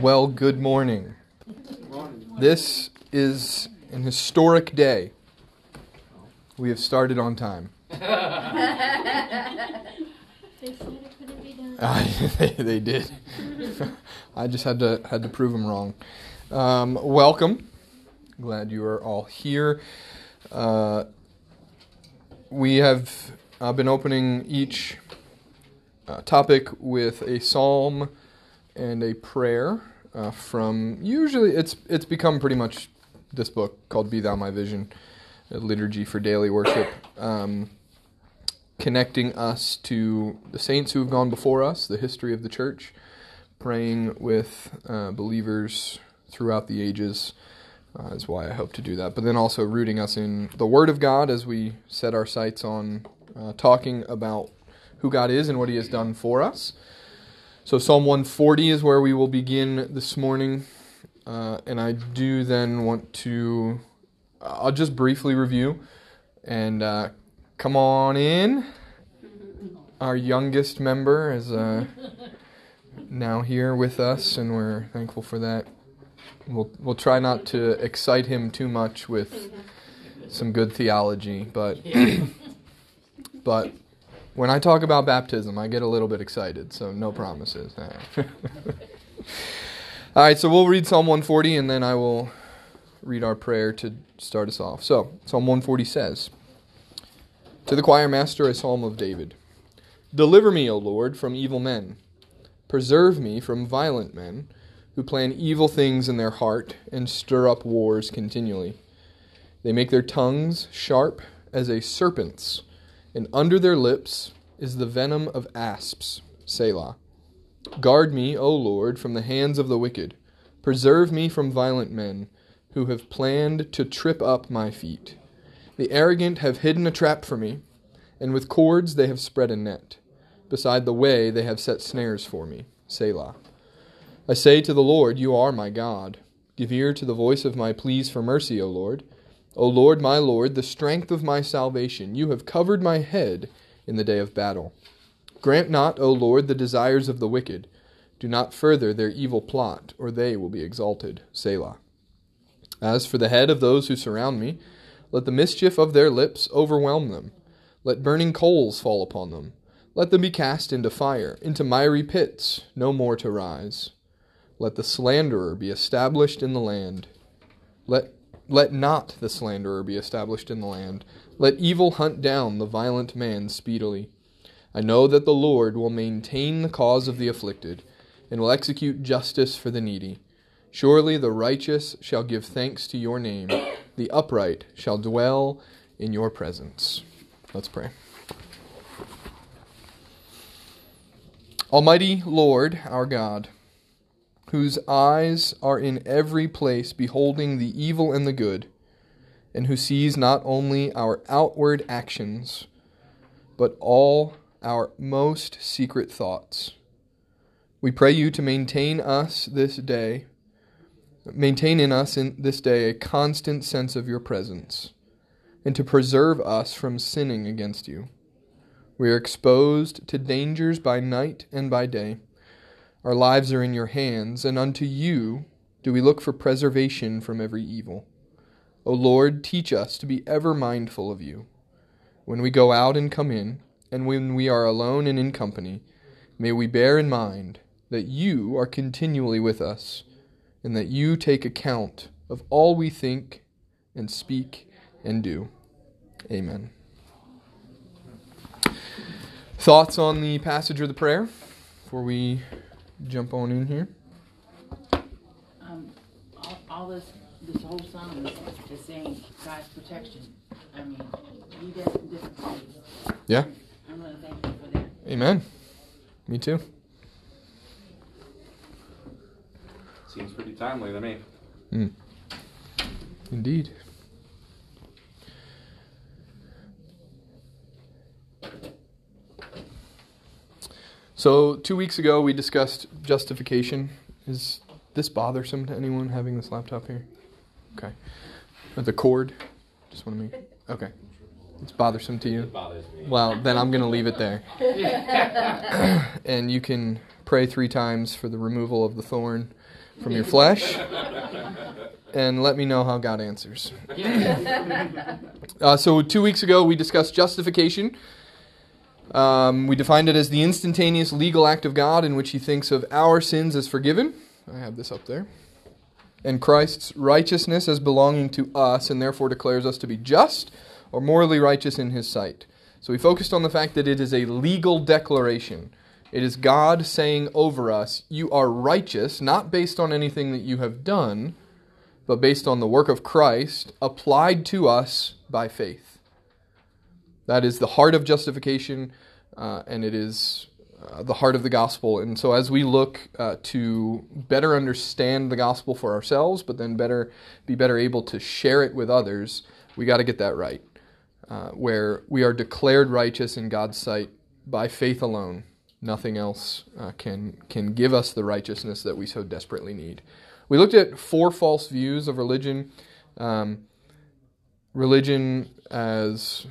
Well, good morning. This is an historic day. We have started on time. They said it couldn't be done. Uh, they, they did. I just had to had to prove them wrong. Um, welcome. Glad you are all here. Uh, we have uh, been opening each uh, topic with a psalm and a prayer uh, from. Usually, it's it's become pretty much this book called "Be Thou My Vision," a liturgy for daily worship. Um, connecting us to the saints who have gone before us, the history of the church, praying with uh, believers throughout the ages uh, is why I hope to do that. But then also rooting us in the Word of God as we set our sights on uh, talking about who God is and what He has done for us. So, Psalm 140 is where we will begin this morning. Uh, and I do then want to, I'll just briefly review and uh, come on in. Our youngest member is uh, now here with us, and we're thankful for that. We'll we'll try not to excite him too much with some good theology, but but when I talk about baptism, I get a little bit excited. So no promises. All right, so we'll read Psalm 140, and then I will read our prayer to start us off. So Psalm 140 says. To the choir master, a psalm of David. Deliver me, O Lord, from evil men. Preserve me from violent men who plan evil things in their heart and stir up wars continually. They make their tongues sharp as a serpent's, and under their lips is the venom of asps. Selah. Guard me, O Lord, from the hands of the wicked. Preserve me from violent men who have planned to trip up my feet. The arrogant have hidden a trap for me, and with cords they have spread a net. Beside the way they have set snares for me. Selah. I say to the Lord, You are my God. Give ear to the voice of my pleas for mercy, O Lord. O Lord, my Lord, the strength of my salvation, you have covered my head in the day of battle. Grant not, O Lord, the desires of the wicked. Do not further their evil plot, or they will be exalted. Selah. As for the head of those who surround me, let the mischief of their lips overwhelm them. Let burning coals fall upon them. Let them be cast into fire, into miry pits, no more to rise. Let the slanderer be established in the land. Let, let not the slanderer be established in the land. Let evil hunt down the violent man speedily. I know that the Lord will maintain the cause of the afflicted, and will execute justice for the needy. Surely the righteous shall give thanks to your name, the upright shall dwell in your presence. Let's pray. Almighty Lord, our God, whose eyes are in every place beholding the evil and the good, and who sees not only our outward actions, but all our most secret thoughts. We pray you to maintain us this day, maintain in us in this day a constant sense of your presence, and to preserve us from sinning against you. We are exposed to dangers by night and by day. Our lives are in your hands, and unto you do we look for preservation from every evil. O Lord, teach us to be ever mindful of you. When we go out and come in, and when we are alone and in company, may we bear in mind that you are continually with us, and that you take account of all we think and speak and do. Amen. Thoughts on the passage or the prayer before we jump on in here? Um, all, all this, this whole psalm is, is saying God's protection. I mean, he does it different ways. Yeah. I'm gonna thank you for that. Amen. Me too. Seems pretty timely to me. Mm. Indeed. So, two weeks ago we discussed justification. Is this bothersome to anyone having this laptop here? Okay. Uh, The cord? Just want to make. Okay. It's bothersome to you? It bothers me. Well, then I'm going to leave it there. and you can pray three times for the removal of the thorn from your flesh, and let me know how God answers. Uh, so, two weeks ago, we discussed justification. Um, we defined it as the instantaneous legal act of God in which He thinks of our sins as forgiven. I have this up there. And Christ's righteousness as belonging to us, and therefore declares us to be just or morally righteous in His sight. So we focused on the fact that it is a legal declaration. It is God saying over us, You are righteous, not based on anything that you have done, but based on the work of Christ applied to us by faith. That is the heart of justification, uh, and it is uh, the heart of the gospel. And so, as we look uh, to better understand the gospel for ourselves, but then better be better able to share it with others, we got to get that right. Uh, where we are declared righteous in God's sight by faith alone. Nothing else uh, can can give us the righteousness that we so desperately need. We looked at four false views of religion. Um, religion as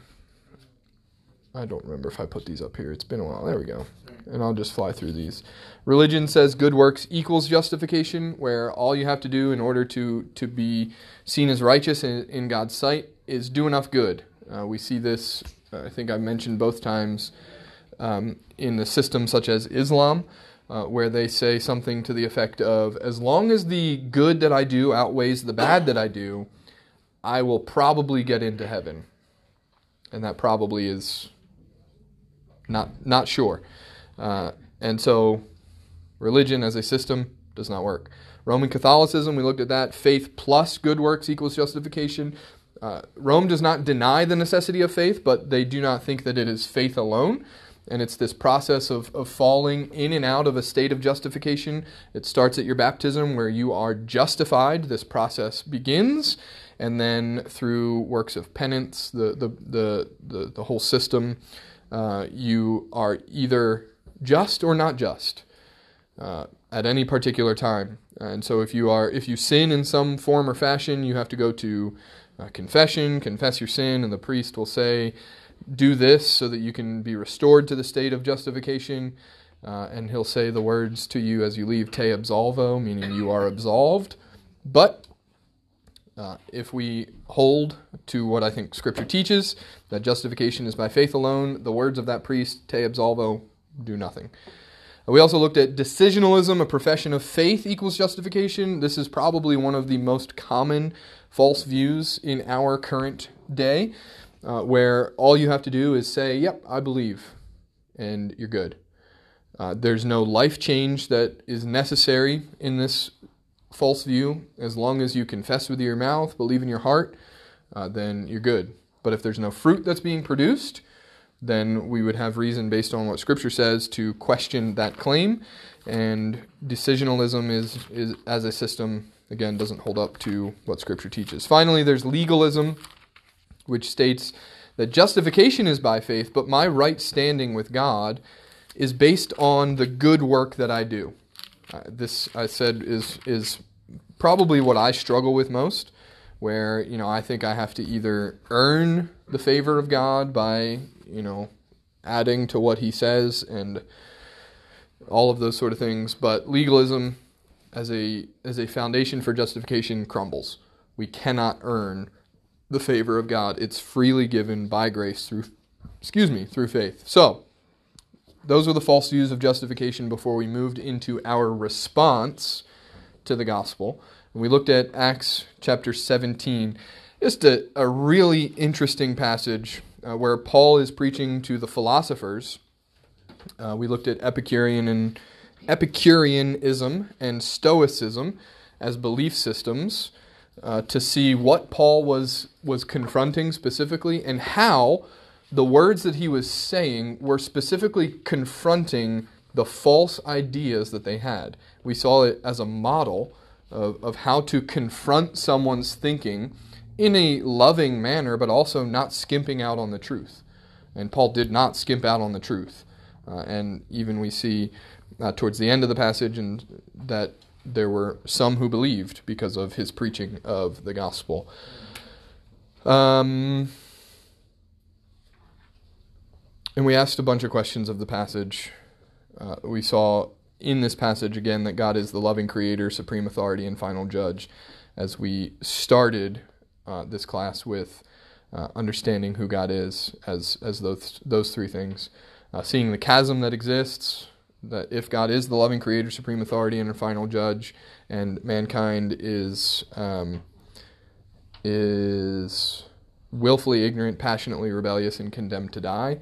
I don't remember if I put these up here. It's been a while. There we go. And I'll just fly through these. Religion says good works equals justification, where all you have to do in order to, to be seen as righteous in, in God's sight is do enough good. Uh, we see this, I think I mentioned both times, um, in the system such as Islam, uh, where they say something to the effect of as long as the good that I do outweighs the bad that I do, I will probably get into heaven. And that probably is not not sure. Uh, and so, religion as a system does not work. Roman Catholicism, we looked at that. Faith plus good works equals justification. Uh, Rome does not deny the necessity of faith, but they do not think that it is faith alone. And it's this process of, of falling in and out of a state of justification. It starts at your baptism where you are justified. This process begins. And then through works of penance, the, the, the, the, the whole system uh, you are either just or not just uh, at any particular time. And so, if you are, if you sin in some form or fashion, you have to go to uh, confession, confess your sin, and the priest will say, "Do this so that you can be restored to the state of justification." Uh, and he'll say the words to you as you leave, "Te absolvo," meaning you are absolved. But uh, if we hold to what I think Scripture teaches, that justification is by faith alone, the words of that priest, te absolvo, do nothing. Uh, we also looked at decisionalism, a profession of faith equals justification. This is probably one of the most common false views in our current day, uh, where all you have to do is say, Yep, I believe, and you're good. Uh, there's no life change that is necessary in this false view. As long as you confess with your mouth, believe in your heart, uh, then you're good. But if there's no fruit that's being produced, then we would have reason, based on what Scripture says, to question that claim. And decisionalism is, is as a system, again, doesn't hold up to what Scripture teaches. Finally, there's legalism, which states that justification is by faith, but my right standing with God is based on the good work that I do. Uh, this I said is is probably what I struggle with most, where you know I think I have to either earn the favor of God by you know adding to what He says and all of those sort of things, but legalism as a as a foundation for justification crumbles. We cannot earn the favor of God. It's freely given by grace through excuse me, through faith. So, those were the false views of justification before we moved into our response to the gospel. We looked at Acts chapter 17. Just a, a really interesting passage uh, where Paul is preaching to the philosophers. Uh, we looked at Epicurean and Epicureanism and Stoicism as belief systems uh, to see what Paul was was confronting specifically and how the words that he was saying were specifically confronting the false ideas that they had. We saw it as a model of, of how to confront someone's thinking in a loving manner, but also not skimping out on the truth. And Paul did not skimp out on the truth. Uh, and even we see uh, towards the end of the passage and that there were some who believed because of his preaching of the gospel. Um, and we asked a bunch of questions of the passage. Uh, we saw in this passage again that God is the loving creator, supreme authority, and final judge, as we started uh, this class with uh, understanding who God is as, as those, those three things. Uh, seeing the chasm that exists, that if God is the loving creator, supreme authority, and final judge, and mankind is um, is willfully ignorant, passionately rebellious, and condemned to die,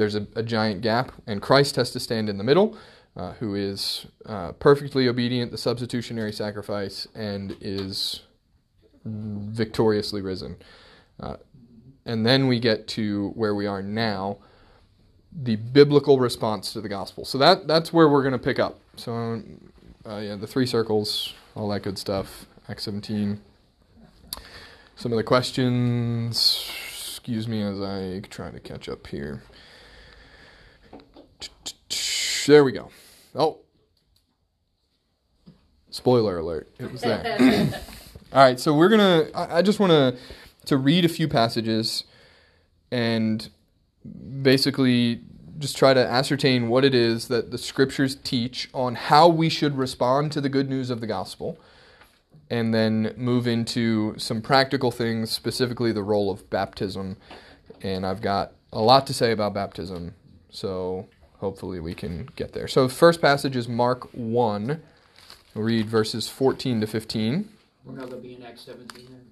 there's a, a giant gap, and Christ has to stand in the middle, uh, who is uh, perfectly obedient, the substitutionary sacrifice, and is victoriously risen. Uh, and then we get to where we are now, the biblical response to the gospel. So that that's where we're going to pick up. So uh, yeah, the three circles, all that good stuff. Acts 17. Some of the questions. Excuse me as I try to catch up here. There we go. Oh. Spoiler alert. It was there. All right, so we're going to I just want to to read a few passages and basically just try to ascertain what it is that the scriptures teach on how we should respond to the good news of the gospel and then move into some practical things, specifically the role of baptism. And I've got a lot to say about baptism, so hopefully we can get there. So, the first passage is Mark 1. We'll read verses 14 to 15. We're not going to be in Acts 17 then?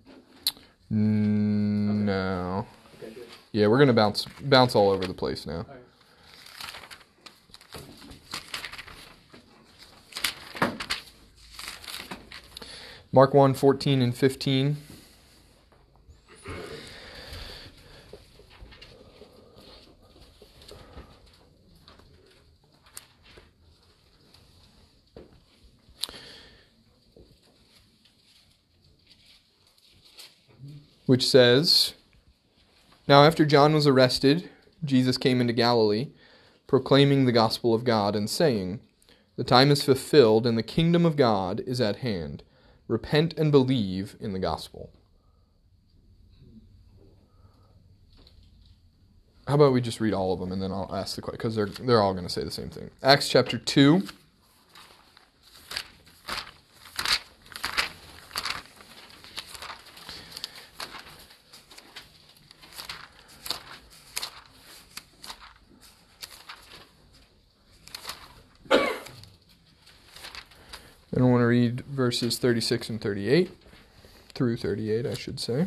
No. Okay, good. Yeah, we're gonna bounce bounce all over the place now. Right. Mark 1, 14 and 15. Which says, Now after John was arrested, Jesus came into Galilee, proclaiming the gospel of God and saying, The time is fulfilled and the kingdom of God is at hand. Repent and believe in the gospel. How about we just read all of them and then I'll ask the question because they're they're all going to say the same thing. Acts chapter 2 read verses 36 and 38 through 38, I should say.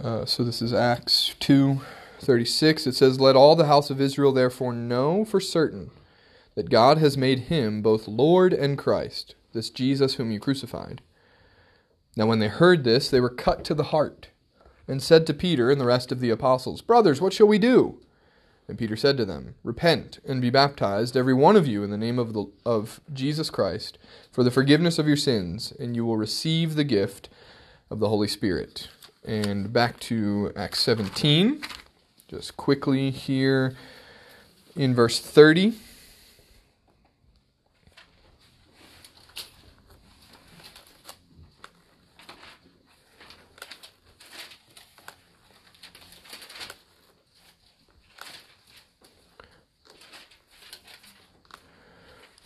Uh, so this is Acts 2 36. It says, Let all the house of Israel therefore know for certain that God has made him both Lord and Christ, this Jesus whom you crucified. Now when they heard this, they were cut to the heart and said to Peter and the rest of the apostles, Brothers, what shall we do? And Peter said to them, Repent and be baptized, every one of you, in the name of, the, of Jesus Christ, for the forgiveness of your sins, and you will receive the gift of the Holy Spirit. And back to Acts 17, just quickly here in verse 30.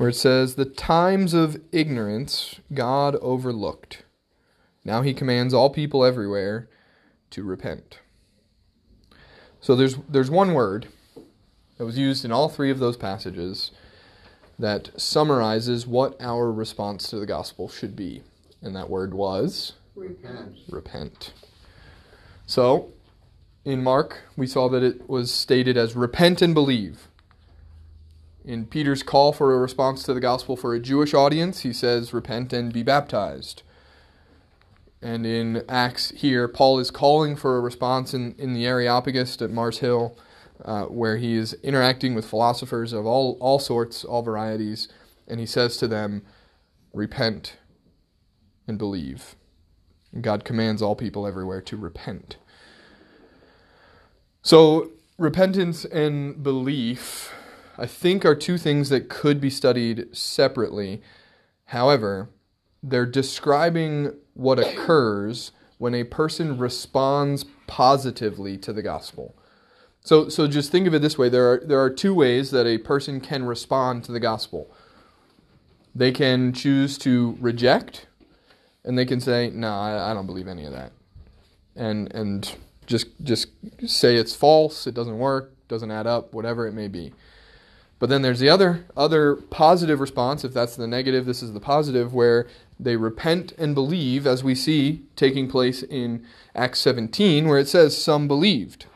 Where it says, The times of ignorance God overlooked. Now he commands all people everywhere to repent. So there's, there's one word that was used in all three of those passages that summarizes what our response to the gospel should be. And that word was Repent. repent. So, in Mark, we saw that it was stated as repent and believe. In Peter's call for a response to the gospel for a Jewish audience, he says, repent and be baptized. And in Acts here, Paul is calling for a response in, in the Areopagus at Mars Hill, uh, where he is interacting with philosophers of all, all sorts, all varieties, and he says to them, repent and believe. God commands all people everywhere to repent. So, repentance and belief, I think, are two things that could be studied separately. However, they're describing what occurs when a person responds positively to the gospel. So, so just think of it this way: there are there are two ways that a person can respond to the gospel. They can choose to reject, and they can say, "No, I, I don't believe any of that," and and just just say it's false, it doesn't work, doesn't add up, whatever it may be. But then there's the other other positive response. If that's the negative, this is the positive, where they repent and believe, as we see taking place in Acts 17, where it says some believed.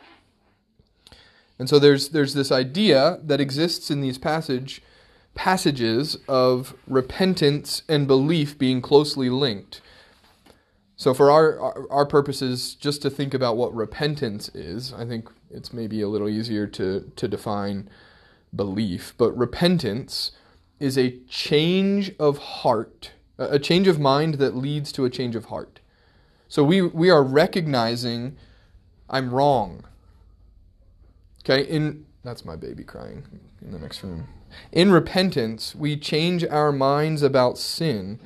And so there's there's this idea that exists in these passage passages of repentance and belief being closely linked. So for our, our purposes, just to think about what repentance is, I think it's maybe a little easier to to define belief. But repentance is a change of heart, a change of mind that leads to a change of heart. So we we are recognizing I'm wrong. Okay, in that's my baby crying in the next room. In repentance, we change our minds about sin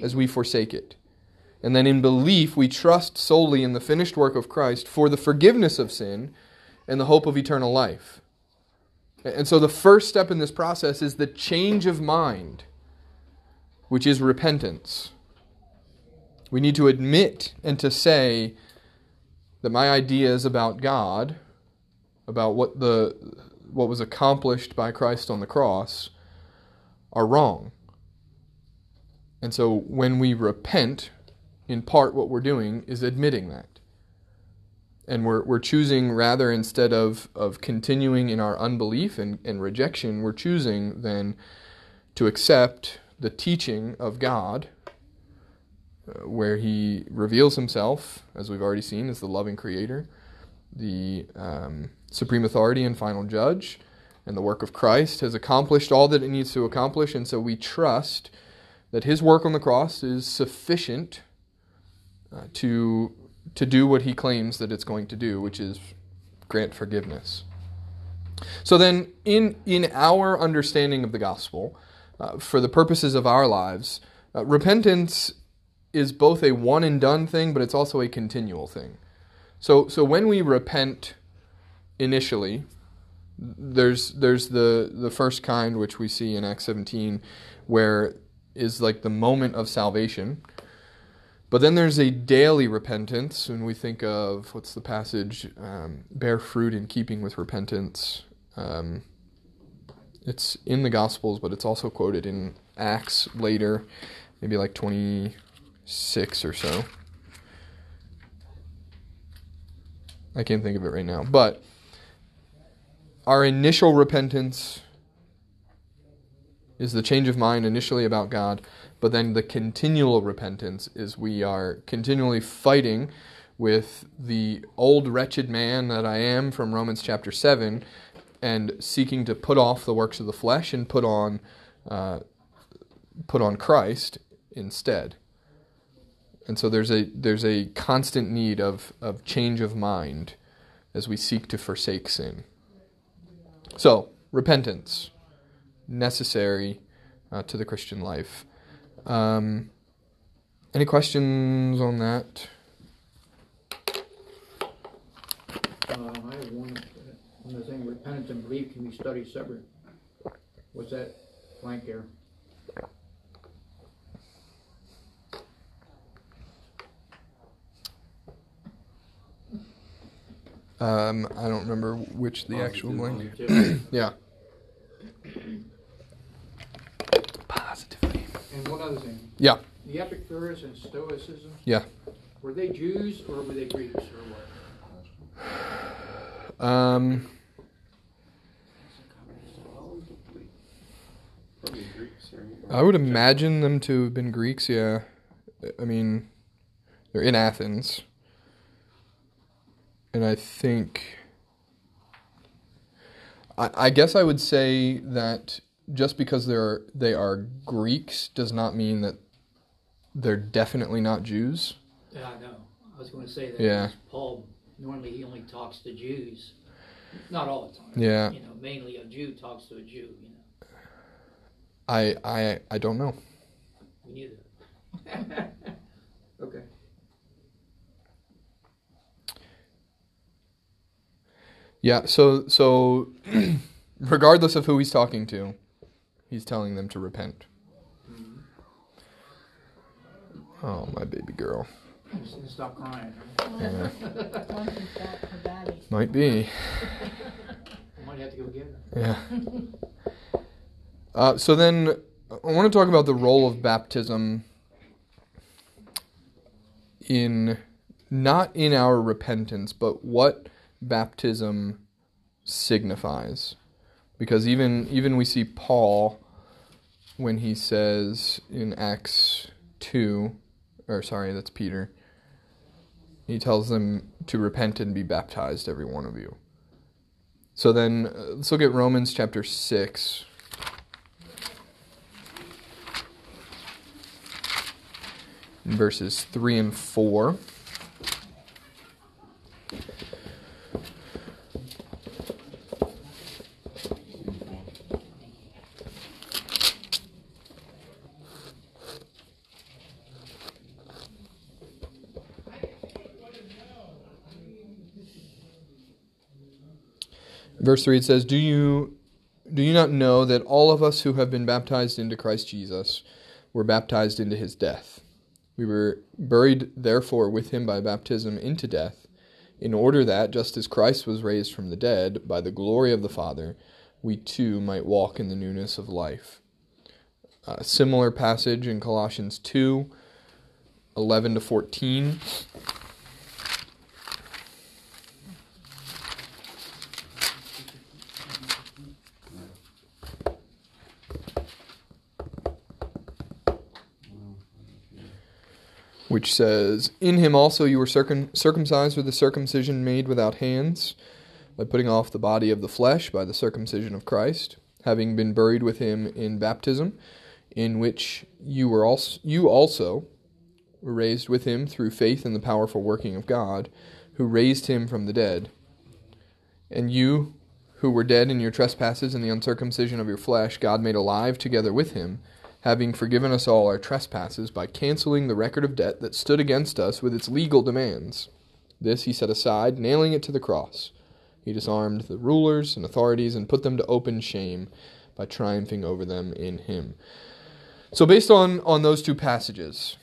as we forsake it. And then in belief, we trust solely in the finished work of Christ for the forgiveness of sin and the hope of eternal life. And so the first step in this process is the change of mind, which is repentance. We need to admit and to say that my ideas about God, about what the what was accomplished by Christ on the cross, are wrong. And so when we repent, in part what we're doing is admitting that. And we're, we're choosing rather instead of, of continuing in our unbelief and, and rejection, we're choosing then to accept the teaching of God, uh, where He reveals Himself, as we've already seen, as the loving Creator, the um, supreme authority and final judge, and the work of Christ has accomplished all that it needs to accomplish, and so we trust that His work on the cross is sufficient uh, to to do what he claims that it's going to do, which is grant forgiveness. So then, in in our understanding of the gospel, uh, for the purposes of our lives, uh, repentance is both a one and done thing, but it's also a continual thing. So so when we repent initially, there's there's the the first kind which we see in Acts 17, where is like the moment of salvation but then there's a daily repentance, and we think of what's the passage? Um, bear fruit in keeping with repentance. Um, it's in the Gospels, but it's also quoted in Acts later, maybe like 26 or so. I can't think of it right now. But our initial repentance is the change of mind initially about God but then the continual repentance is we are continually fighting with the old wretched man that I am from Romans chapter 7 and seeking to put off the works of the flesh and put on uh, put on Christ instead. And so there's a there's a constant need of, of change of mind as we seek to forsake sin. So, repentance necessary uh, to the Christian life. Um, any questions on that? Um, I have one, on the thing, repentance and belief can be studied separate. What's that blank there? Um, I don't remember which the actual blank. yeah. And one other thing, Yeah. the Epicurus and Stoicism, Yeah. were they Jews or were they Greeks or what? Um, Probably Greeks, right? I would imagine them to have been Greeks. Yeah. I mean, they're in Athens, and I think. I, I guess I would say that just because they're they are Greeks does not mean that they're definitely not Jews. Yeah, I know. I was going to say that. Yeah. Paul normally he only talks to Jews, not all the time. Yeah. You know, mainly a Jew talks to a Jew. You know. I I I don't know. Me neither. okay. Yeah. So so, regardless of who he's talking to he's telling them to repent. Oh, my baby girl. Stop crying. Yeah, One who's got her daddy. might be. Might have to go get her. Yeah. Uh, so then, I want to talk about the role of baptism in not in our repentance, but what baptism signifies. Because even even we see Paul when he says in Acts two, or sorry, that's Peter. He tells them to repent and be baptized, every one of you. So then, uh, let's look at Romans chapter 6. Verses 3 and 4. Verse 3 it says, "Do you do you not know that all of us who have been baptized into Christ Jesus were baptized into his death? We were buried therefore with him by baptism into death, in order that just as Christ was raised from the dead by the glory of the Father, we too might walk in the newness of life." A similar passage in Colossians 2 11 to 14. Which says, In him also you were circum- circumcised with a circumcision made without hands, by putting off the body of the flesh by the circumcision of Christ, having been buried with him in baptism, in which you were also you also were raised with him through faith in the powerful working of God, who raised him from the dead. And you who were dead in your trespasses and the uncircumcision of your flesh, God made alive together with him having forgiven us all our trespasses by canceling the record of debt that stood against us with its legal demands. This he set aside, nailing it to the cross. He disarmed the rulers and authorities and put them to open shame by triumphing over them in him. So, based on, on those two passages,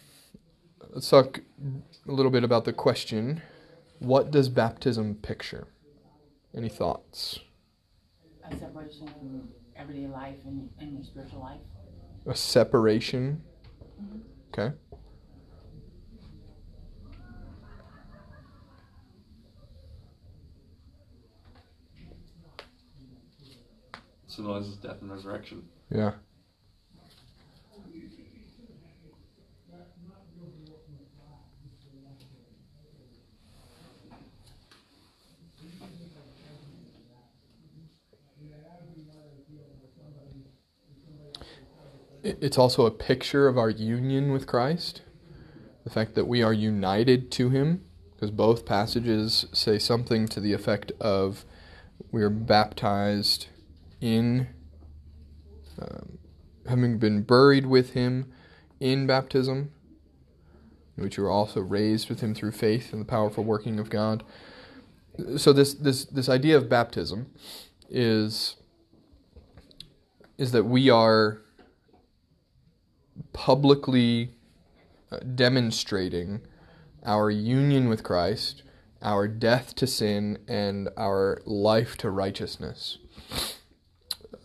let's talk a little bit about the question what does baptism picture? Any thoughts? A separation from everyday life and, and your spiritual life. A separation? Okay. Symbolizes death and resurrection. Yeah. It- It's also a picture of our union with Christ, the fact that we are united to Him, because both passages say something to the effect of we are baptized in, um, having been buried with Him in baptism, in which you are also raised with Him through faith in the powerful working of God. So this this this idea of baptism is is that we are publicly uh, demonstrating our union with Christ, our death to sin, and our life to righteousness.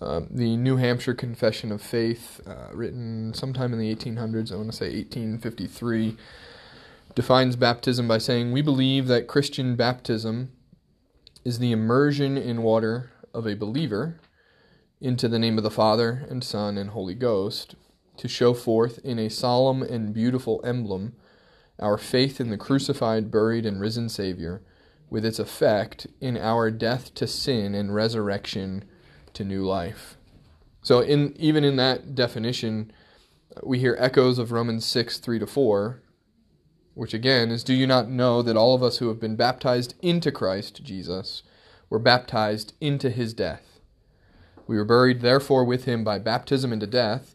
Um, the New Hampshire Confession of Faith, uh, written sometime in the 1800s, I want to say 1853, defines baptism by saying, We believe that Christian baptism is the immersion in water of a believer into the name of the Father, and Son, and Holy Ghost to show forth in a solemn and beautiful emblem our faith in the crucified, buried, and risen Savior, with its effect in our death to sin and resurrection to new life. So, in even in that definition, we hear echoes of Romans 6 3 to 4, which again is Do you not know that all of us who have been baptized into Christ Jesus were baptized into his death? We were buried, therefore, with him by baptism into death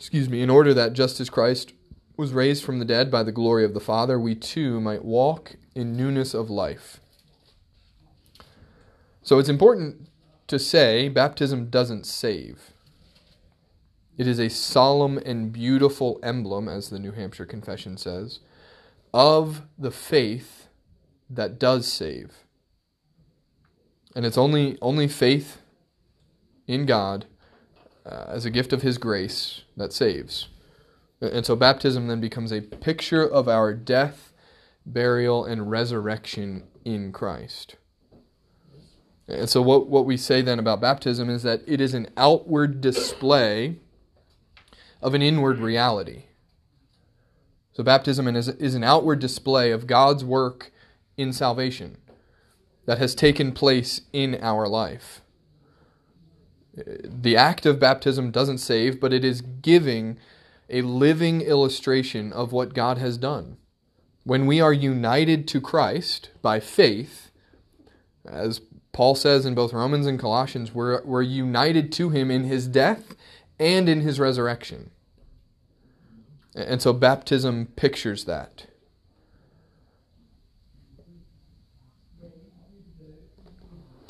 excuse me, in order that just as Christ was raised from the dead by the glory of the Father, we too might walk in newness of life. So it's important to say baptism doesn't save. It is a solemn and beautiful emblem, as the New Hampshire Confession says, of the faith that does save. And it's only only faith in God uh, as a gift of His grace that saves. And so baptism then becomes a picture of our death, burial, and resurrection in Christ. And so what, what we say then about baptism is that it is an outward display of an inward reality. So baptism is, is an outward display of God's work in salvation that has taken place in our life. The act of baptism doesn't save, but it is giving a living illustration of what God has done. When we are united to Christ by faith, as Paul says in both Romans and Colossians, we're, we're united to him in his death and in his resurrection. And so baptism pictures that.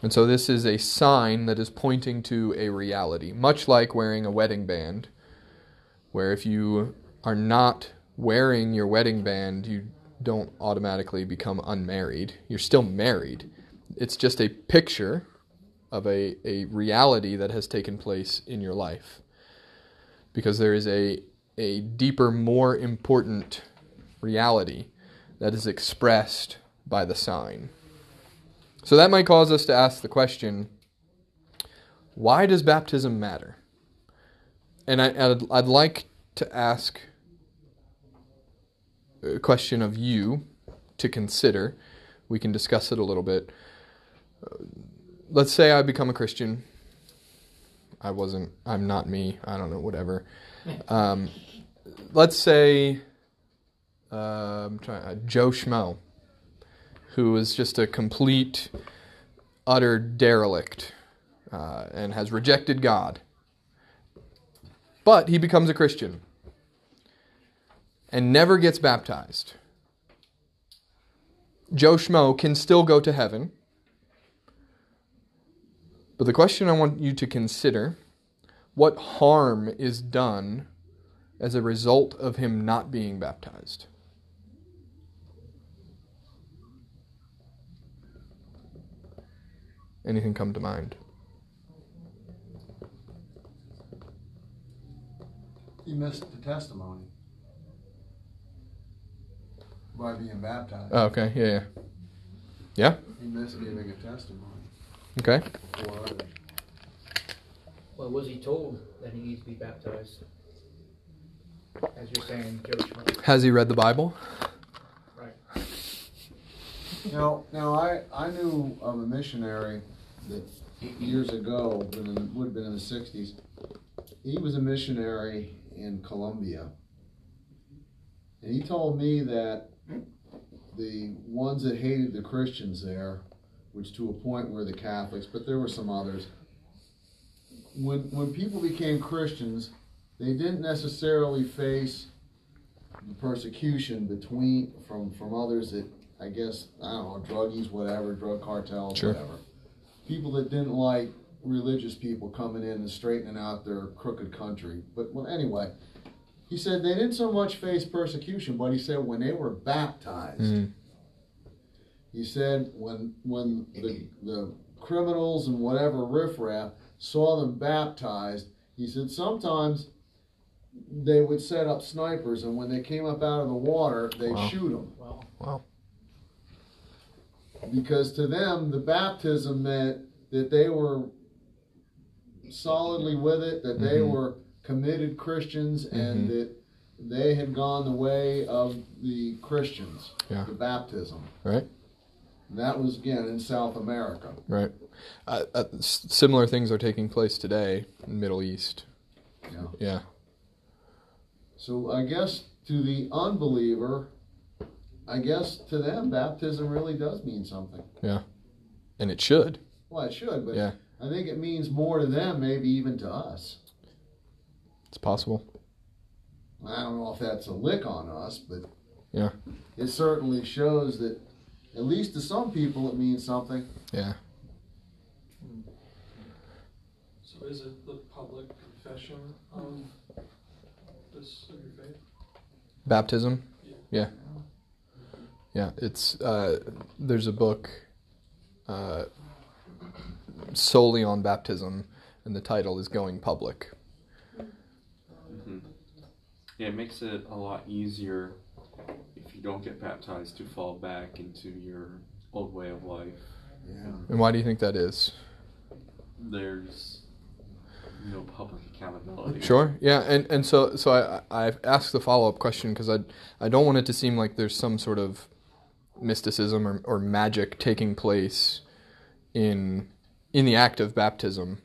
And so this is a sign that is pointing to a reality, much like wearing a wedding band, where if you are not wearing your wedding band, you don't automatically become unmarried. You're still married. It's just a picture of a, a reality that has taken place in your life. Because there is a, a deeper, more important reality that is expressed by the sign. So that might cause us to ask the question why does baptism matter? And I, I'd, I'd like to ask a question of you to consider. We can discuss it a little bit. let's say I become a Christian. I wasn't, I'm not me, I don't know, whatever. Um, let's say uh, I'm trying, uh, Joe Schmo who is just a complete, utter derelict uh, and has rejected God. But he becomes a Christian and never gets baptized. Joe Schmo can still go to heaven. But the question I want you to consider what harm is done as a result of him not being baptized? Anything come to mind? He missed the testimony by being baptized. Oh, okay, yeah, yeah. Yeah? He missed giving a testimony Okay. for others. Well, was he told that he needs to be baptized? As you're saying, Joe Has he read the Bible? Now, now I, I knew of a missionary that years ago, would have been in the sixties. He was a missionary in Colombia. And he told me that the ones that hated the Christians there, which to a point were the Catholics, but there were some others, when when people became Christians, they didn't necessarily face the persecution between from from others that I guess I don't know druggies, whatever, drug cartels, Sure. whatever. People that didn't like religious people coming in and straightening out their crooked country. But well, anyway, he said they didn't so much face persecution, but he said when they were baptized, Mm. he said when when the the criminals and whatever riffraff saw them baptized, he said sometimes they would set up snipers, and when they came up out of the water, they'd Wow. shoot them Well, Wow. Because to them the baptism meant that they were solidly with it, that they Mhm. were committed Christians, and that they had gone the way of the Christians, Yeah. the baptism. Right. And that was again in South America. Right. Uh, uh, s- similar things are taking place today in the Middle East. Yeah. Yeah. So I guess to the unbeliever, I guess to them baptism really does mean something. Yeah. And it should. Well, it should, but Yeah. I think it means more to them, maybe even to us. It's possible. I don't know if that's a lick on us, but Yeah. it certainly shows that at least to some people it means something. Yeah. So is it the public confession of this of your faith? Baptism. Yeah. Yeah. Yeah. It's uh, there's a book uh, solely on baptism, and the title is "Going Public." hmm Yeah, it makes it a lot easier if you don't get baptized to fall back into your old way of life. Yeah. And why do you think that is? There's no public accountability. Sure. Yeah. And and so so I I've asked the follow up question because I I don't want it to seem like there's some sort of mysticism or, or magic taking place in in the act of baptism.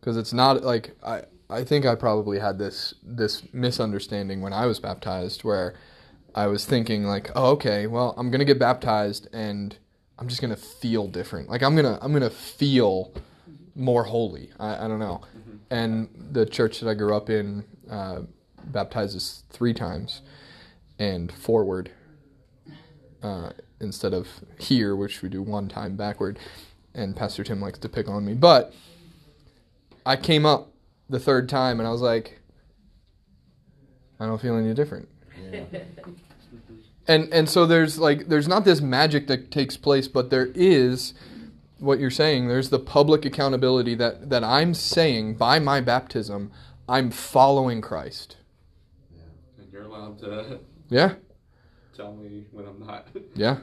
Because it's not like I I think I probably had this this misunderstanding when I was baptized where I was thinking like oh okay well I'm gonna get baptized and I'm just gonna feel different. Like I'm gonna I'm gonna feel more holy. I, I don't know. And the church that I grew up in uh, baptizes three times and forward uh, instead of here, which we do one time backward. And Pastor Tim likes to pick on me, but I came up the third time and I was like, I don't feel any different. Yeah. And and so there's like there's not this magic that takes place, but there is what you're saying. There's the public accountability that that I'm saying by my baptism, I'm following Christ. And you're allowed to Yeah, tell me when I'm not. yeah,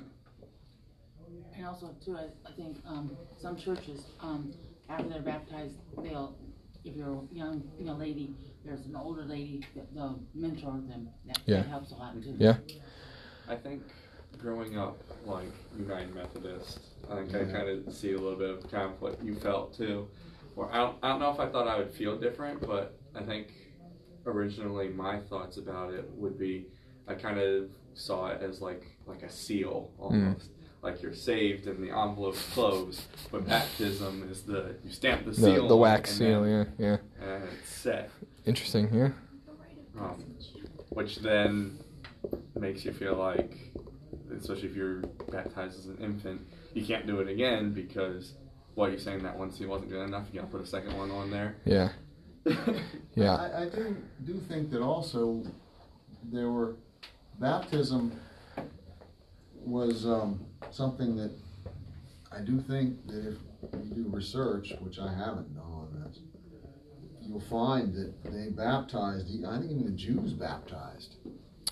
And also too, I, I think, um, some churches, um, after they're baptized, they'll, if you're a young, you know, lady, there's an older lady, that they'll mentor them, that, Yeah. that helps a lot too. yeah, I think growing up like United Methodist, I think I kind of see a little bit of kind of what you felt too. Or I don't, I don't know if I thought I would feel different, but I think originally my thoughts about it would be I kind of saw it as like like a seal almost. Like you're saved and the envelope's closed, but baptism is the you stamp the seal, the, the wax and seal. then- Yeah, yeah, and it's set. interesting. Yeah, um, which then makes you feel like, especially if you're baptized as an infant, you can't do it again because what you're saying that one scene wasn't good enough. You gotta put a second one on there. yeah, yeah, I, I do, do think that also there were, baptism was, um, something that I do think that if you do research, which I haven't done on this, you'll find that they baptized, I think even the Jews baptized.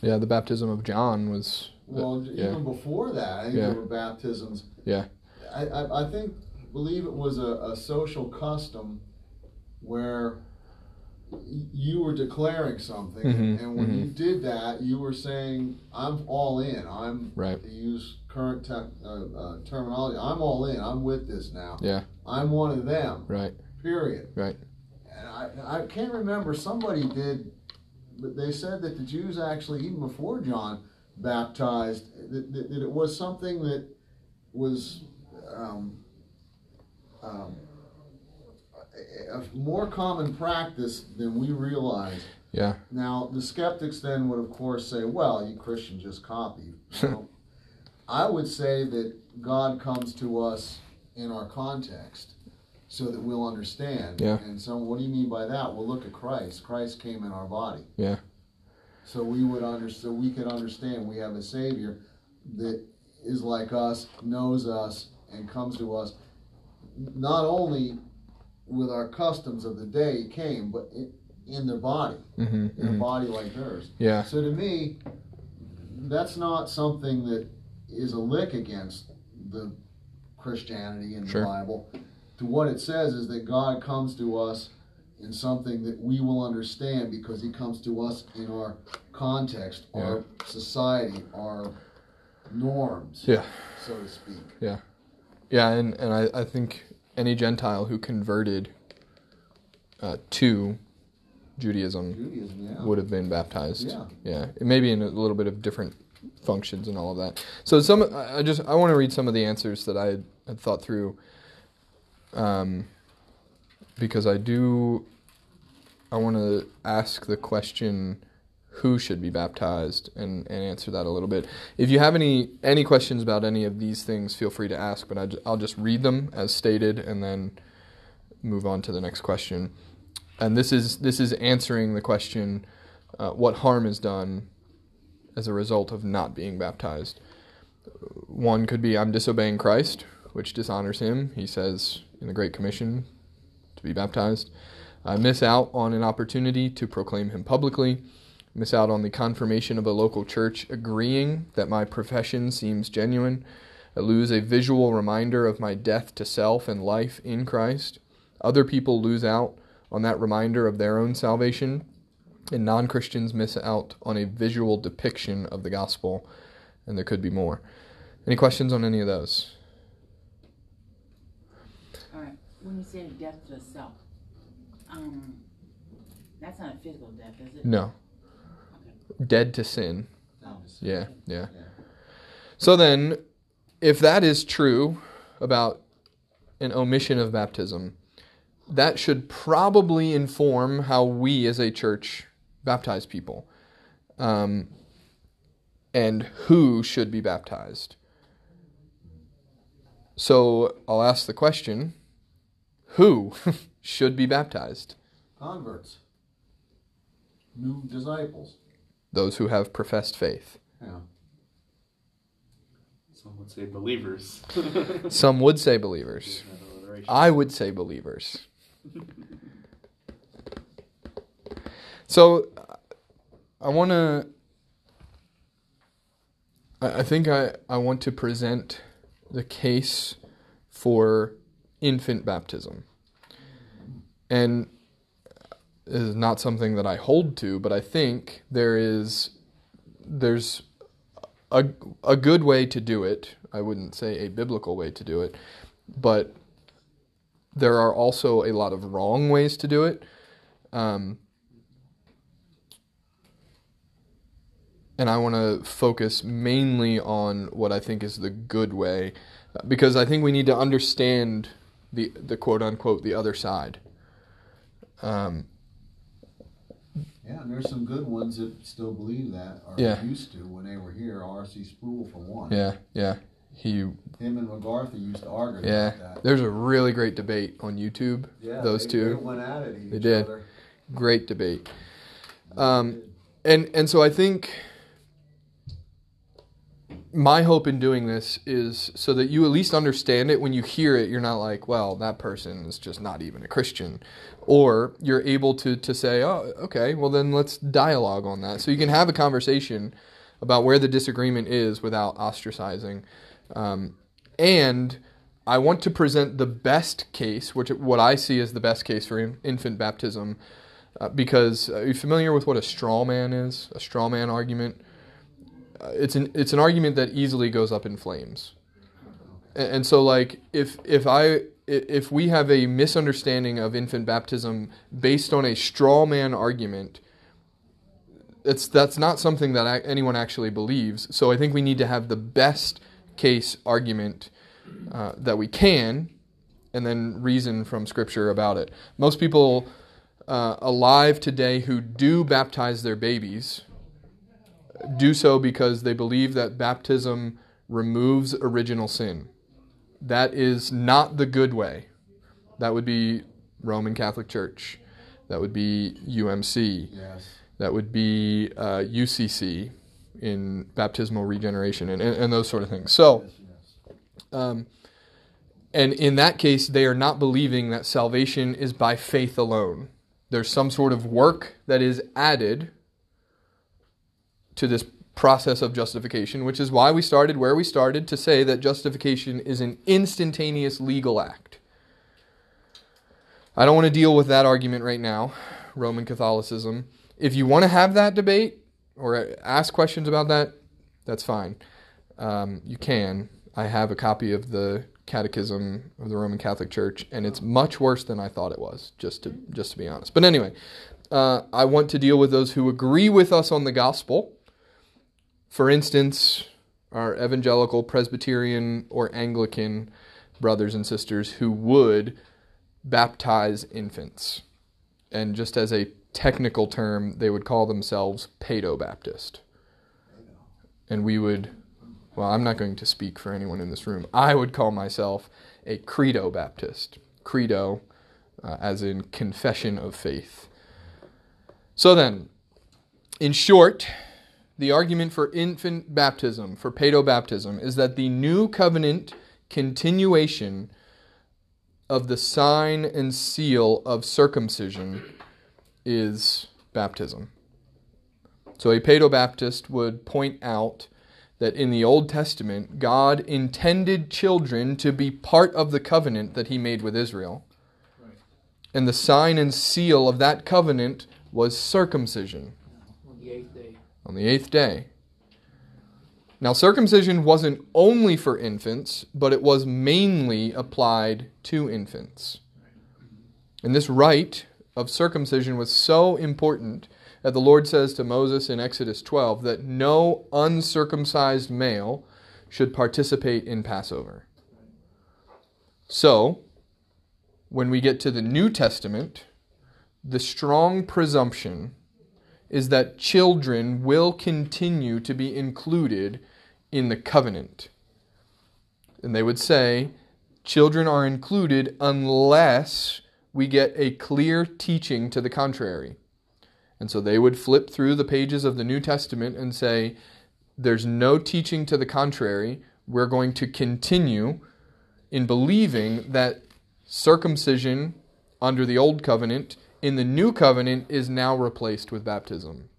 yeah. The baptism of John was. Well, yeah. even before that, I think Yeah. there were baptisms. Yeah. I, I, I think, believe it was a, a social custom where you were declaring something, Mhm, and when you mhm. did that, you were saying, "I'm all in. I'm Right. use current tech, uh, uh, terminology. I'm all in. I'm with this now. Yeah. I'm one of them. Right. Period. Right. And I, I can't remember. Somebody did, but they said that the Jews actually, even before John baptized, that, that, that it was something that was um, um, a, more common practice than we realize. Yeah. Now, the skeptics then would, of course, say, well, you Christians just copy. Well, I would say that God comes to us in our context so that we'll understand. Yeah. And so, what do you mean by that? Well, look at Christ. Christ came in our body. Yeah. So we would under, so we could understand we have a Savior that is like us, knows us, and comes to us. Not only with our customs of the day came, but in, in their body, Mm-hmm, in a body like theirs. Yeah. So to me, that's not something that is a lick against the Christianity in Sure. the Bible. To what it says is that God comes to us in something that we will understand because He comes to us in our context, our society, our norms, Yeah. so to speak. Yeah, yeah, and, and I, I think any Gentile who converted uh, to Judaism Judaism, yeah. would have been baptized. Yeah. Yeah. Maybe in a little bit of different functions and all of that. So some, I I just, I want to read some of the answers that I had, had thought through. Um, because I do, I want to ask the question, who should be baptized, and, and answer that a little bit. If you have any any questions about any of these things, feel free to ask. But I, will just read them as stated, and then move on to the next question. And this is this is answering the question, uh, what harm is done as a result of not being baptized. One could be I'm disobeying Christ, which dishonors him. He says in the Great Commission to be baptized. I miss out on an opportunity to proclaim him publicly, miss out on the confirmation of a local church agreeing that my profession seems genuine. I lose a visual reminder of my death to self and life in Christ. Other people lose out on that reminder of their own salvation, and non Christians miss out on a visual depiction of the gospel, and there could be more. Any questions on any of those? Alright, when you say death to self, um, that's not a physical death, is it? No. Dead to sin. Yeah, yeah. Yeah. So then, if that is true about an omission of baptism, that should probably inform how we as a church baptize people um, and who should be baptized. So I'll ask the question who should be baptized? Converts. New disciples. Those who have professed faith. Yeah. Some would say believers. Some would say believers. I would say believers. So, I want to. I think I, I want to present the case for infant baptism. And is not something that I hold to, but I think there is there's a, a good way to do it. I wouldn't say a biblical way to do it, but there are also a lot of wrong ways to do it. Um, and I want to focus mainly on what I think is the good way, because I think we need to understand the the quote unquote the other side. Um, Yeah, and there's some good ones that still believe that, or Yeah. used to when they were here. R.C. Sproul, for one. yeah, yeah. He Him and MacArthur used to argue yeah. about that. There's a really great debate on YouTube. Yeah, those they, two. They went at it. They did. Other. Great debate. Um, and and so I think my hope in doing this is so that you at least understand it when you hear it you're not like well that person is just not even a christian or you're able to to say oh okay well then let's dialogue on that. So you can have a conversation about where the disagreement is without ostracizing. Um, and i want to present the best case which what i see as the best case for in, infant baptism uh, because uh, are you familiar with what a straw man is? A straw man argument? Uh, it's an it's an argument that easily goes up in flames. And, and so like if if i- if we have a misunderstanding of infant baptism based on a straw man argument, it's that's not something that anyone actually believes. So I think we need to have the best case argument uh, that we can, and then reason from Scripture about it. Most people uh, alive today who do baptize their babies do so because they believe that baptism removes original sin. That is not the good way. That would be Roman Catholic Church. That would be UMC. Yes. That would be uh, UCC in baptismal regeneration and, and, and those sort of things. So, um, and in that case, they are not believing that salvation is by faith alone. There's some sort of work that is added to this process of justification, which is why we started where we started to say that justification is an instantaneous legal act. I don't want to deal with that argument right now, Roman Catholicism. If you want to have that debate or ask questions about that, that's fine. Um, you can. I have a copy of the Catechism of the Roman Catholic Church, and it's much worse than I thought it was. Just to just to be honest. But anyway, uh, I want to deal with those who agree with us on the gospel. For instance, our evangelical, Presbyterian, or Anglican brothers and sisters who would baptize infants. And just as a technical term, they would call themselves Paedo Baptist. And we would, well, I'm not going to speak for anyone in this room. I would call myself a Credo Baptist. Credo, uh, as in confession of faith. So then, in short, the argument for infant baptism, for paedobaptism, is that the new covenant continuation of the sign and seal of circumcision is baptism. So a paedobaptist would point out that in the Old Testament, God intended children to be part of the covenant that he made with Israel. And the sign and seal of that covenant was circumcision On the eighth day. On the eighth day. Now, circumcision wasn't only for infants, but it was mainly applied to infants. And this rite of circumcision was so important that the Lord says to Moses in Exodus 12 that no uncircumcised male should participate in Passover. So, when we get to the New Testament, the strong presumption is that children will continue to be included in the covenant. And they would say children are included unless we get a clear teaching to the contrary. And so they would flip through the pages of the New Testament and say, there's no teaching to the contrary. We're going to continue in believing that circumcision under the Old Covenant in the New Covenant is now replaced with baptism.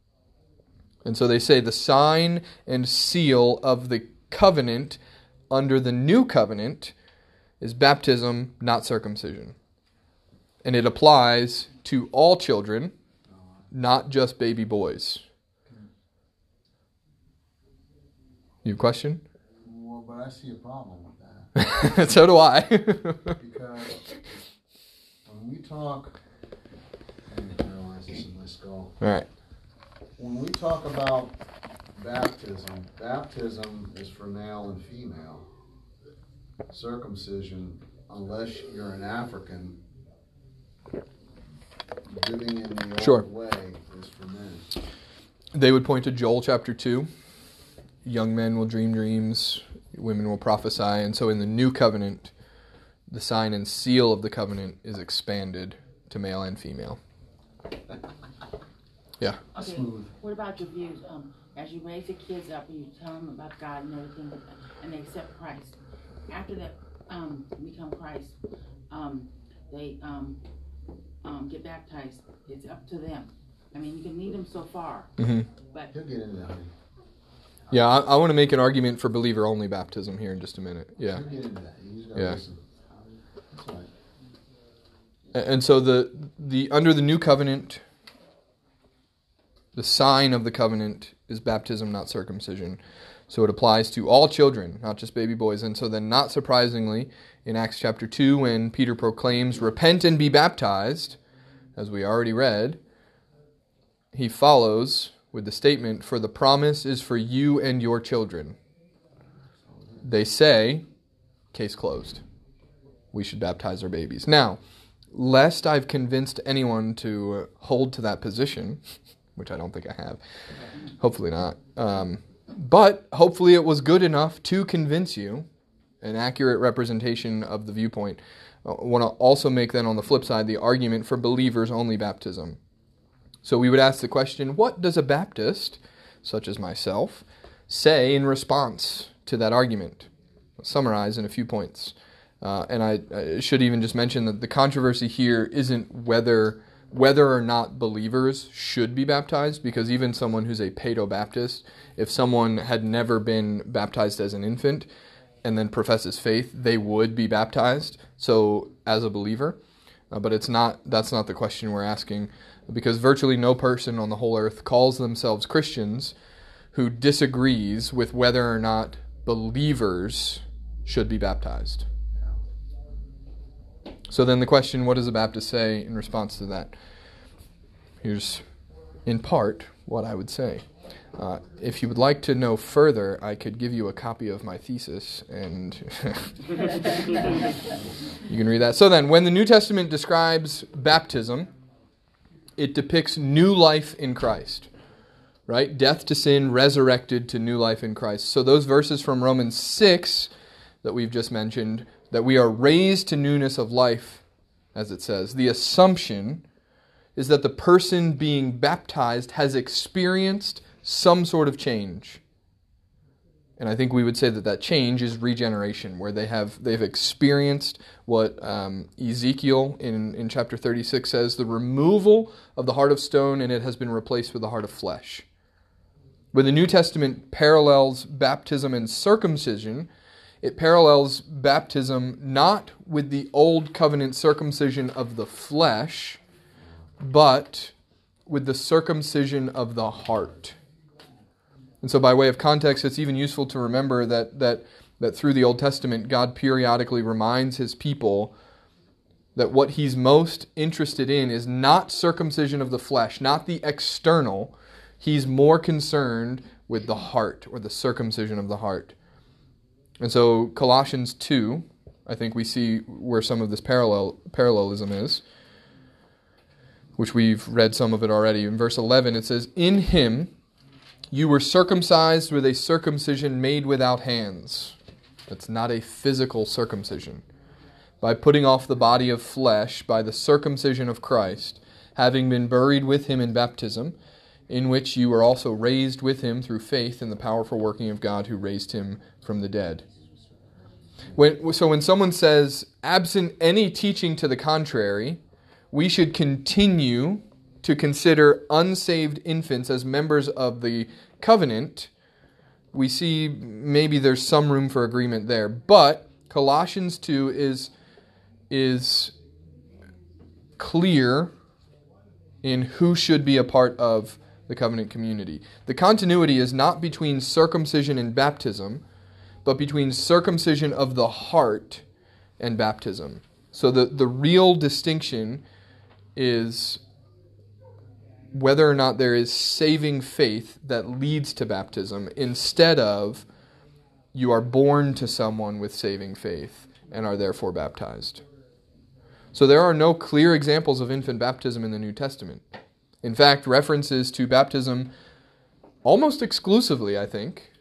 And so they say the sign and seal of the covenant under the New Covenant is baptism, not circumcision. And it applies to all children, not just baby boys. You question? Well, but I see a problem with that. so do I. Because when we talk, let me analyze this in my skull. All right. When we talk about baptism, baptism is for male and female. Circumcision, unless you're an African, living in the Sure. old way, is for men. They would point to Joel chapter 2. Young men will dream dreams, women will prophesy. And so in the new covenant, the sign and seal of the covenant is expanded to male and female. Yeah. Okay, Smooth. what about your views, um, as you raise the kids up and you tell them about God and everything, and they accept Christ, after they, um, become Christ, um, they, um, um, get baptized, it's up to them. I mean, you can lead them so far, mm-hmm. but, He'll get into that, honey. Yeah, I, I want to make an argument for believer only baptism here in just a minute. Yeah. He'll get into that. You just gotta Yeah. listen. That's all right. A- And so the the under the new covenant, the sign of the covenant is baptism, not circumcision. So it applies to all children, not just baby boys. And so then, not surprisingly, in Acts chapter two, when Peter proclaims, "Repent and be baptized," as we already read, he follows with the statement, "For the promise is for you and your children." They say, "Case closed." We should baptize our babies now lest I've convinced anyone to hold to that position, which I don't think I have. Hopefully not. Um, but hopefully it was good enough to convince you, an accurate representation of the viewpoint. I want to also make then on the flip side the argument for believers only baptism. So we would ask the question what does a Baptist, such as myself, say in response to that argument? I'll summarize in a few points. Uh, and I, I should even just mention that the controversy here isn't whether whether or not believers should be baptized, because even someone who's a paedo-baptist, if someone had never been baptized as an infant and then professes faith, they would be baptized. So as a believer, uh, but it's not. That's not the question we're asking, because virtually no person on the whole earth calls themselves Christians who disagrees with whether or not believers should be baptized. So then the question, what does a Baptist say in response to that? Here's, in part, what I would say. Uh, if you would like to know further, I could give you a copy of my thesis, and you can read that. So then, when the New Testament describes baptism, it depicts new life in Christ, right? Death to sin, resurrected to new life in Christ. So those verses from Romans 6 that we've just mentioned, that we are raised to newness of life as it says. The assumption is that the person being baptized has experienced some sort of change. And I think we would say that that change is regeneration, where they have they've experienced what um, Ezekiel in, in chapter 36 says the removal of the heart of stone and it has been replaced with the heart of flesh. When the New Testament parallels baptism and circumcision, it parallels baptism not with the old covenant circumcision of the flesh, but with the circumcision of the heart. And so, by way of context, it's even useful to remember that, that, that through the Old Testament, God periodically reminds his people that what he's most interested in is not circumcision of the flesh, not the external. He's more concerned with the heart or the circumcision of the heart. And so, Colossians 2, I think we see where some of this parallel, parallelism is, which we've read some of it already. In verse 11, it says, In him, you were circumcised with a circumcision made without hands. That's not a physical circumcision. By putting off the body of flesh by the circumcision of Christ, having been buried with him in baptism, in which you were also raised with him through faith in the powerful working of God who raised him from the dead. When, so when someone says, absent any teaching to the contrary, we should continue to consider unsaved infants as members of the covenant, we see maybe there's some room for agreement there. But Colossians 2 is, is clear in who should be a part of the covenant community. The continuity is not between circumcision and baptism, but between circumcision of the heart and baptism. So the, the real distinction is whether or not there is saving faith that leads to baptism instead of you are born to someone with saving faith and are therefore baptized. So there are no clear examples of infant baptism in the New Testament. In fact, references to baptism almost exclusively, I think,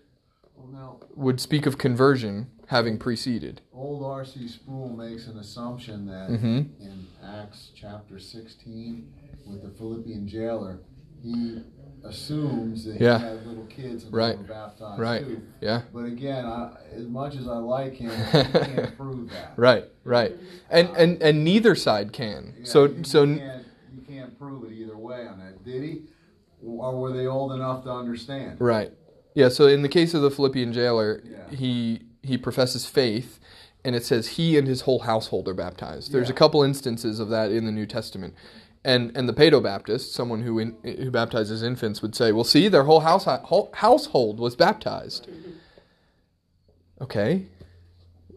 would speak of conversion having preceded. old R.C. Sproul makes an assumption that Mhm. in Acts chapter 16 with the Philippian jailer, he assumes that Yeah. he had little kids and Right. they were baptized Right. too. Yeah. But again, I, as much as I like him, I can't prove that. Right, right. And and and neither side can. Yeah, So you, so you can't, you can't prove it either way on that. Did he? Or were they old enough to understand? Right. Yeah, so in the case of the Philippian jailer, Yeah. he he professes faith and it says he and his whole household are baptized. There's a couple instances of that in the New Testament. And and the Paedo Baptist, someone who in, who baptizes infants would say, "Well, see, their whole house whole household was baptized." Okay.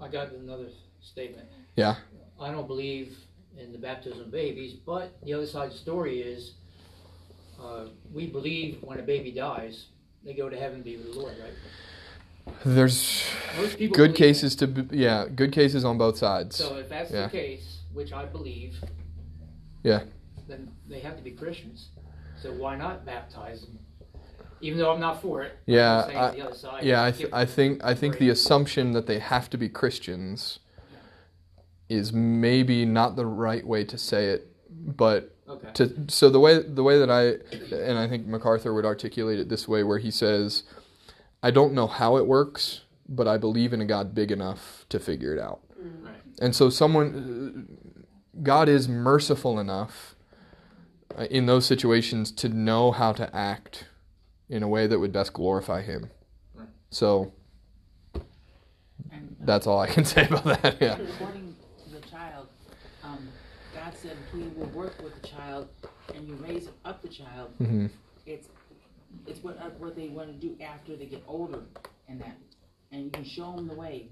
I got another statement. Yeah. I don't believe in the baptism of babies, but the other side of the story is, uh, we believe when a baby dies, they go to heaven to be with the Lord, right? There's good cases to be, yeah, good cases on both sides. So if that's Yeah. the case, which I believe, Yeah. then they have to be Christians. So why not baptize them? Even though I'm not for it. Yeah, I- side. Yeah, I, th- I think I think the assumption that they have to be Christians is maybe not the right way to say it, but Okay. to so the way the way that I and I think MacArthur would articulate it this way, where he says, "I don't know how it works, but I believe in a God big enough to figure it out." Right. And so someone, God is merciful enough uh, in those situations to know how to act in a way that would best glorify Him. Right. So that's all I can say about that. Yeah. according to the child, um, God said He will work with the child, and you raise up the child. hmm It's it's what uh, what they want to do after they get older, and that, and you can show them the way.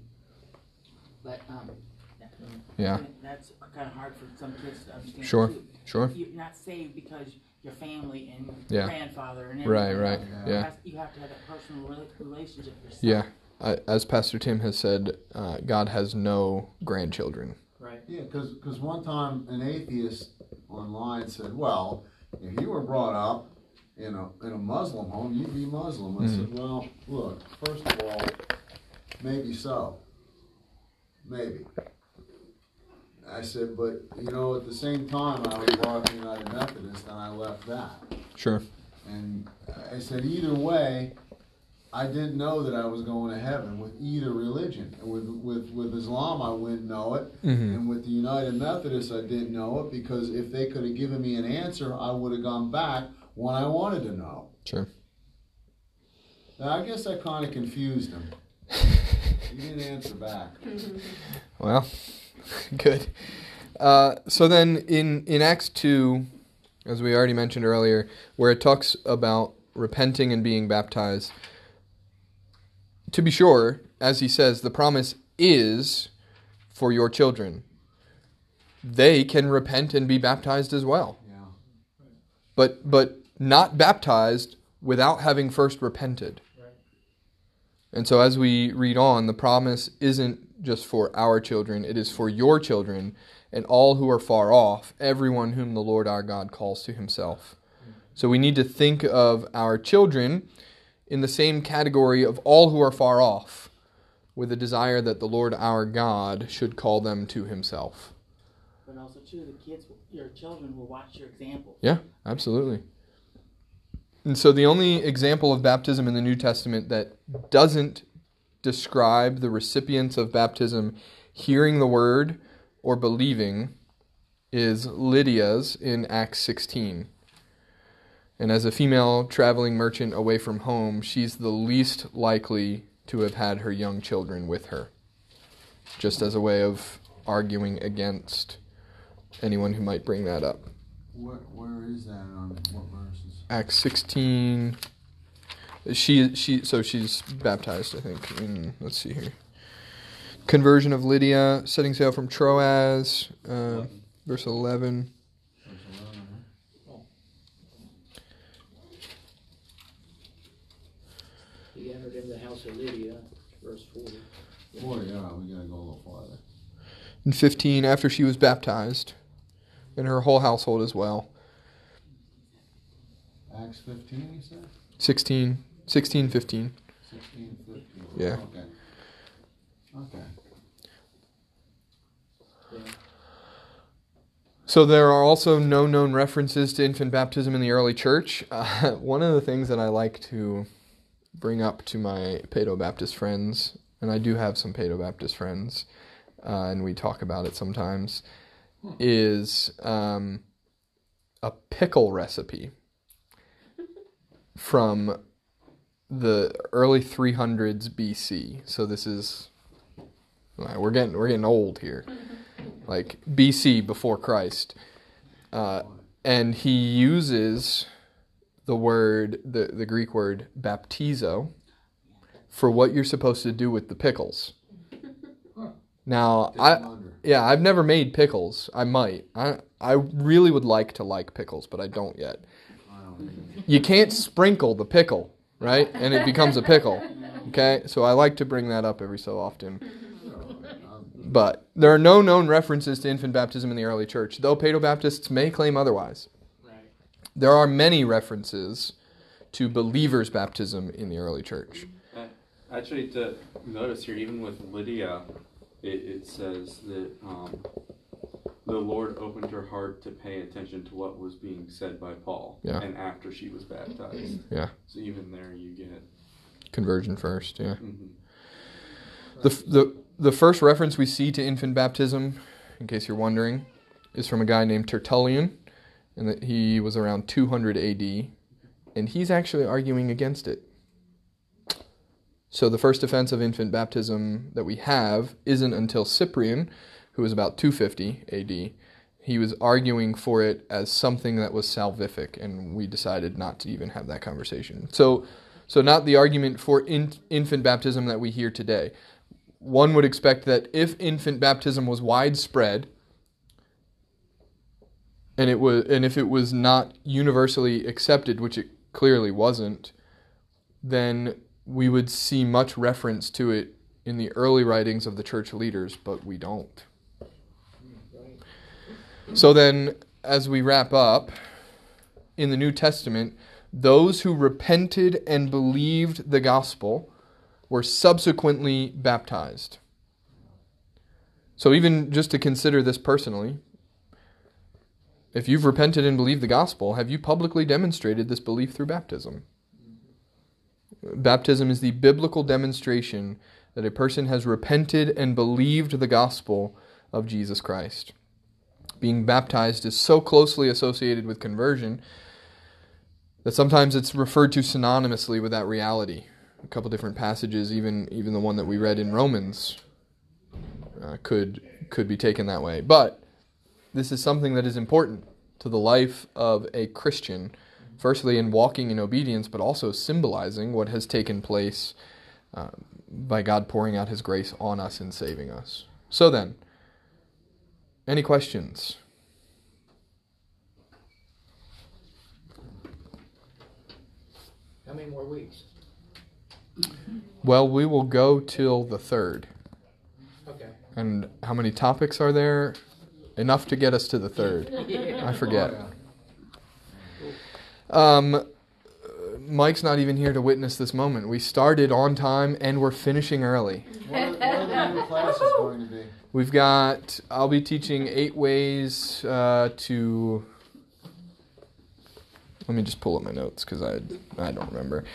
But um, that, Yeah. that's kind of hard for some kids to understand. Sure. Too. Sure. You're not saved because your family and Yeah. grandfather and Right. everything. Right. Yeah. You Yeah. have- You have to have that personal relationship yourself. Yeah. I, as Pastor Tim has said, uh, God has no grandchildren. Right. Yeah, because one time an atheist online said, well, if you were brought up in a, in a Muslim home, you'd be Muslim. I said, mm-hmm. well, look, first of all, maybe so. Maybe. I said, but you know, at the same time, I was brought to United Methodist, and I left that. Sure. And I said, either way, I didn't know that I was going to heaven with either religion. And with with with Islam, I wouldn't know it, hmm and with the United Methodist, I didn't know it because if they could have given me an answer, I would have gone back when I wanted to know. Sure. Now, I guess I kind of confused them. He didn't answer back. Well, good. Uh, so then in, in Acts 2, as we already mentioned earlier, where it talks about repenting and being baptized, to be sure, as he says, the promise is for your children. They can repent and be baptized as well. Yeah. But but not baptized without having first repented. Right. And so as we read on, the promise isn't just for our children, it is for your children and all who are far off, everyone whom the Lord our God calls to himself. Mm. So we need to think of our children in the same category of all who are far off, with a desire that the Lord our God should call them to himself. But also too, the kids, your children will watch your example. Yeah, absolutely. And so the only example of baptism in the New Testament that doesn't describe the recipients of baptism hearing the word or believing is Lydia's in Acts 16. And as a female traveling merchant away from home, she's the least likely to have had her young children with her. Just as a way of arguing against anyone who might bring that up. Where, where is that on what verses? Acts 16. She she so she's baptized, I think. In let's see here. Conversion of Lydia, setting sail from Troas, uh, verse 11. Verse 11, huh? He entered into the house of Lydia, verse 40. Boy, yeah, we gotta go a little farther. And 15, after she was baptized, and her whole household as well. Acts 15, you said? 16, 16, 15. 16, 15. Yeah. Okay. Okay. Yeah. So there are also no known references to infant baptism in the early church. Uh, one of the things that I like to bring up to my Paedo Baptist friends, and I do have some Paedo Baptist friends, uh, and we talk about it sometimes, is um, a pickle recipe from the early 300s BC. So this is uh, we're getting we're getting old here like BC before Christ. Uh, and he uses the word, the, the Greek word baptizo, for what you're supposed to do with the pickles. Now, I yeah, I've never made pickles. I might. I I really would like to like pickles, but I don't yet. I don't even. You can't sprinkle the pickle, right? And it becomes a pickle. Okay? So I like to bring that up every so often. But there are no known references to infant baptism in the early church, though Paedo Baptists may claim otherwise. There are many references to believers' baptism in the early church. Actually, to notice here, even with Lydia, it, it says that um, the Lord opened her heart to pay attention to what was being said by Paul. Yeah. And after she was baptized. Yeah. So even there, you get. Conversion first, yeah. mhm. The, the, the first reference we see to infant baptism, in case you're wondering, is from a guy named Tertullian, and that he was around 200 AD, and he's actually arguing against it. So the first defense of infant baptism that we have isn't until Cyprian, who was about 250 AD. He was arguing for it as something that was salvific, and we decided not to even have that conversation. So, so not the argument for in, infant baptism that we hear today. One would expect that if infant baptism was widespread, and it was, and if it was not universally accepted, which it clearly wasn't, then we would see much reference to it in the early writings of the church leaders, but we don't. So then, as we wrap up, in the New Testament, those who repented and believed the gospel were subsequently baptized. So, even just to consider this personally, if you've repented and believed the gospel, have you publicly demonstrated this belief through baptism? Baptism is the biblical demonstration that a person has repented and believed the gospel of Jesus Christ. Being baptized is so closely associated with conversion that sometimes it's referred to synonymously with that reality. A couple different passages, even even the one that we read in Romans, uh, could could be taken that way. But this is something that is important to the life of a Christian. Firstly, in walking in obedience, but also symbolizing what has taken place uh, by God pouring out His grace on us and saving us. So then, any questions? How many more weeks? Well, we will go till the third. Okay. And how many topics are there? Enough to get us to the third. I forget. Um, Mike's not even here to witness this moment. We started on time and we're finishing early. What are, what are the new classes going to be? We've got, I'll be teaching eight ways uh, to. Let me just pull up my notes because I, I don't remember.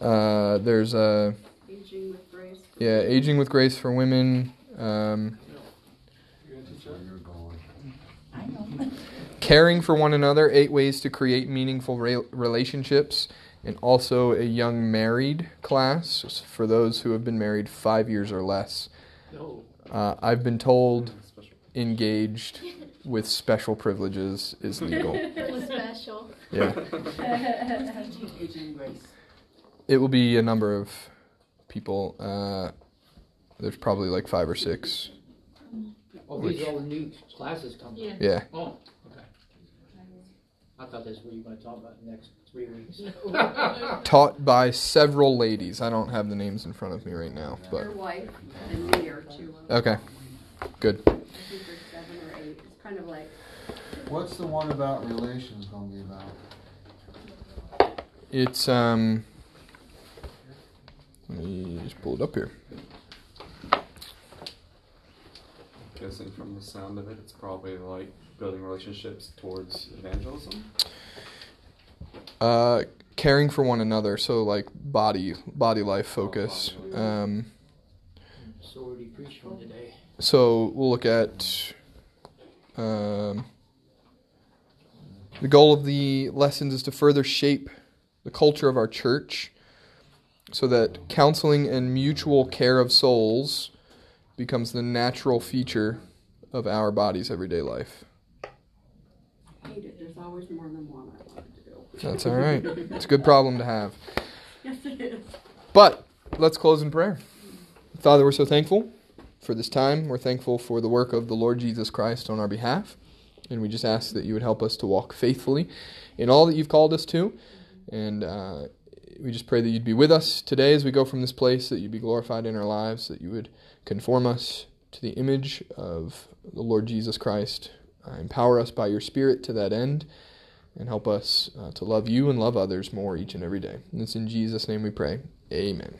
Uh, there's a. Aging with grace. Yeah, aging with grace for women. Um, You gonna teach Where that? you're going. I know. Caring for one another, eight ways to create meaningful re- relationships, and also a young married class for those who have been married five years or less. No. Uh, I've been told engaged with special privileges is legal. It was special. Yeah. It will be a number of people. Uh, there's probably like five or six. Oh, these are all the new classes coming. Yeah. Yeah. Oh, okay. I thought that's what you were going to talk about in the next three weeks. Taught by several ladies. I don't have the names in front of me right now, but Your wife and me are two. of them. okay. Good. I think there's seven or eight. It's kind of like What's the one about relations going to be about? It's um. Let me just pull it up here. Guessing from the sound of it, it's probably like building relationships towards evangelism. Uh, caring for one another. So like body body life focus. Um, Sorority preach from today. so we'll look at um, the goal of the lessons is to further shape the culture of our church, so that counseling and mutual care of souls becomes the natural feature of our body's everyday life. Hate it. There's always more than one I wanted to do. That's all right. It's a good problem to have. Yes, it is. But let's close in prayer. Father, we're so thankful for this time. We're thankful for the work of the Lord Jesus Christ on our behalf. And we just ask that you would help us to walk faithfully in all that you've called us to. And uh, we just pray that you'd be with us today as we go from this place, that you'd be glorified in our lives, that you would conform us to the image of the Lord Jesus Christ. Uh, empower us by your Spirit to that end and help us uh, to love you and love others more each and every day. And it's in Jesus' name we pray. Amen.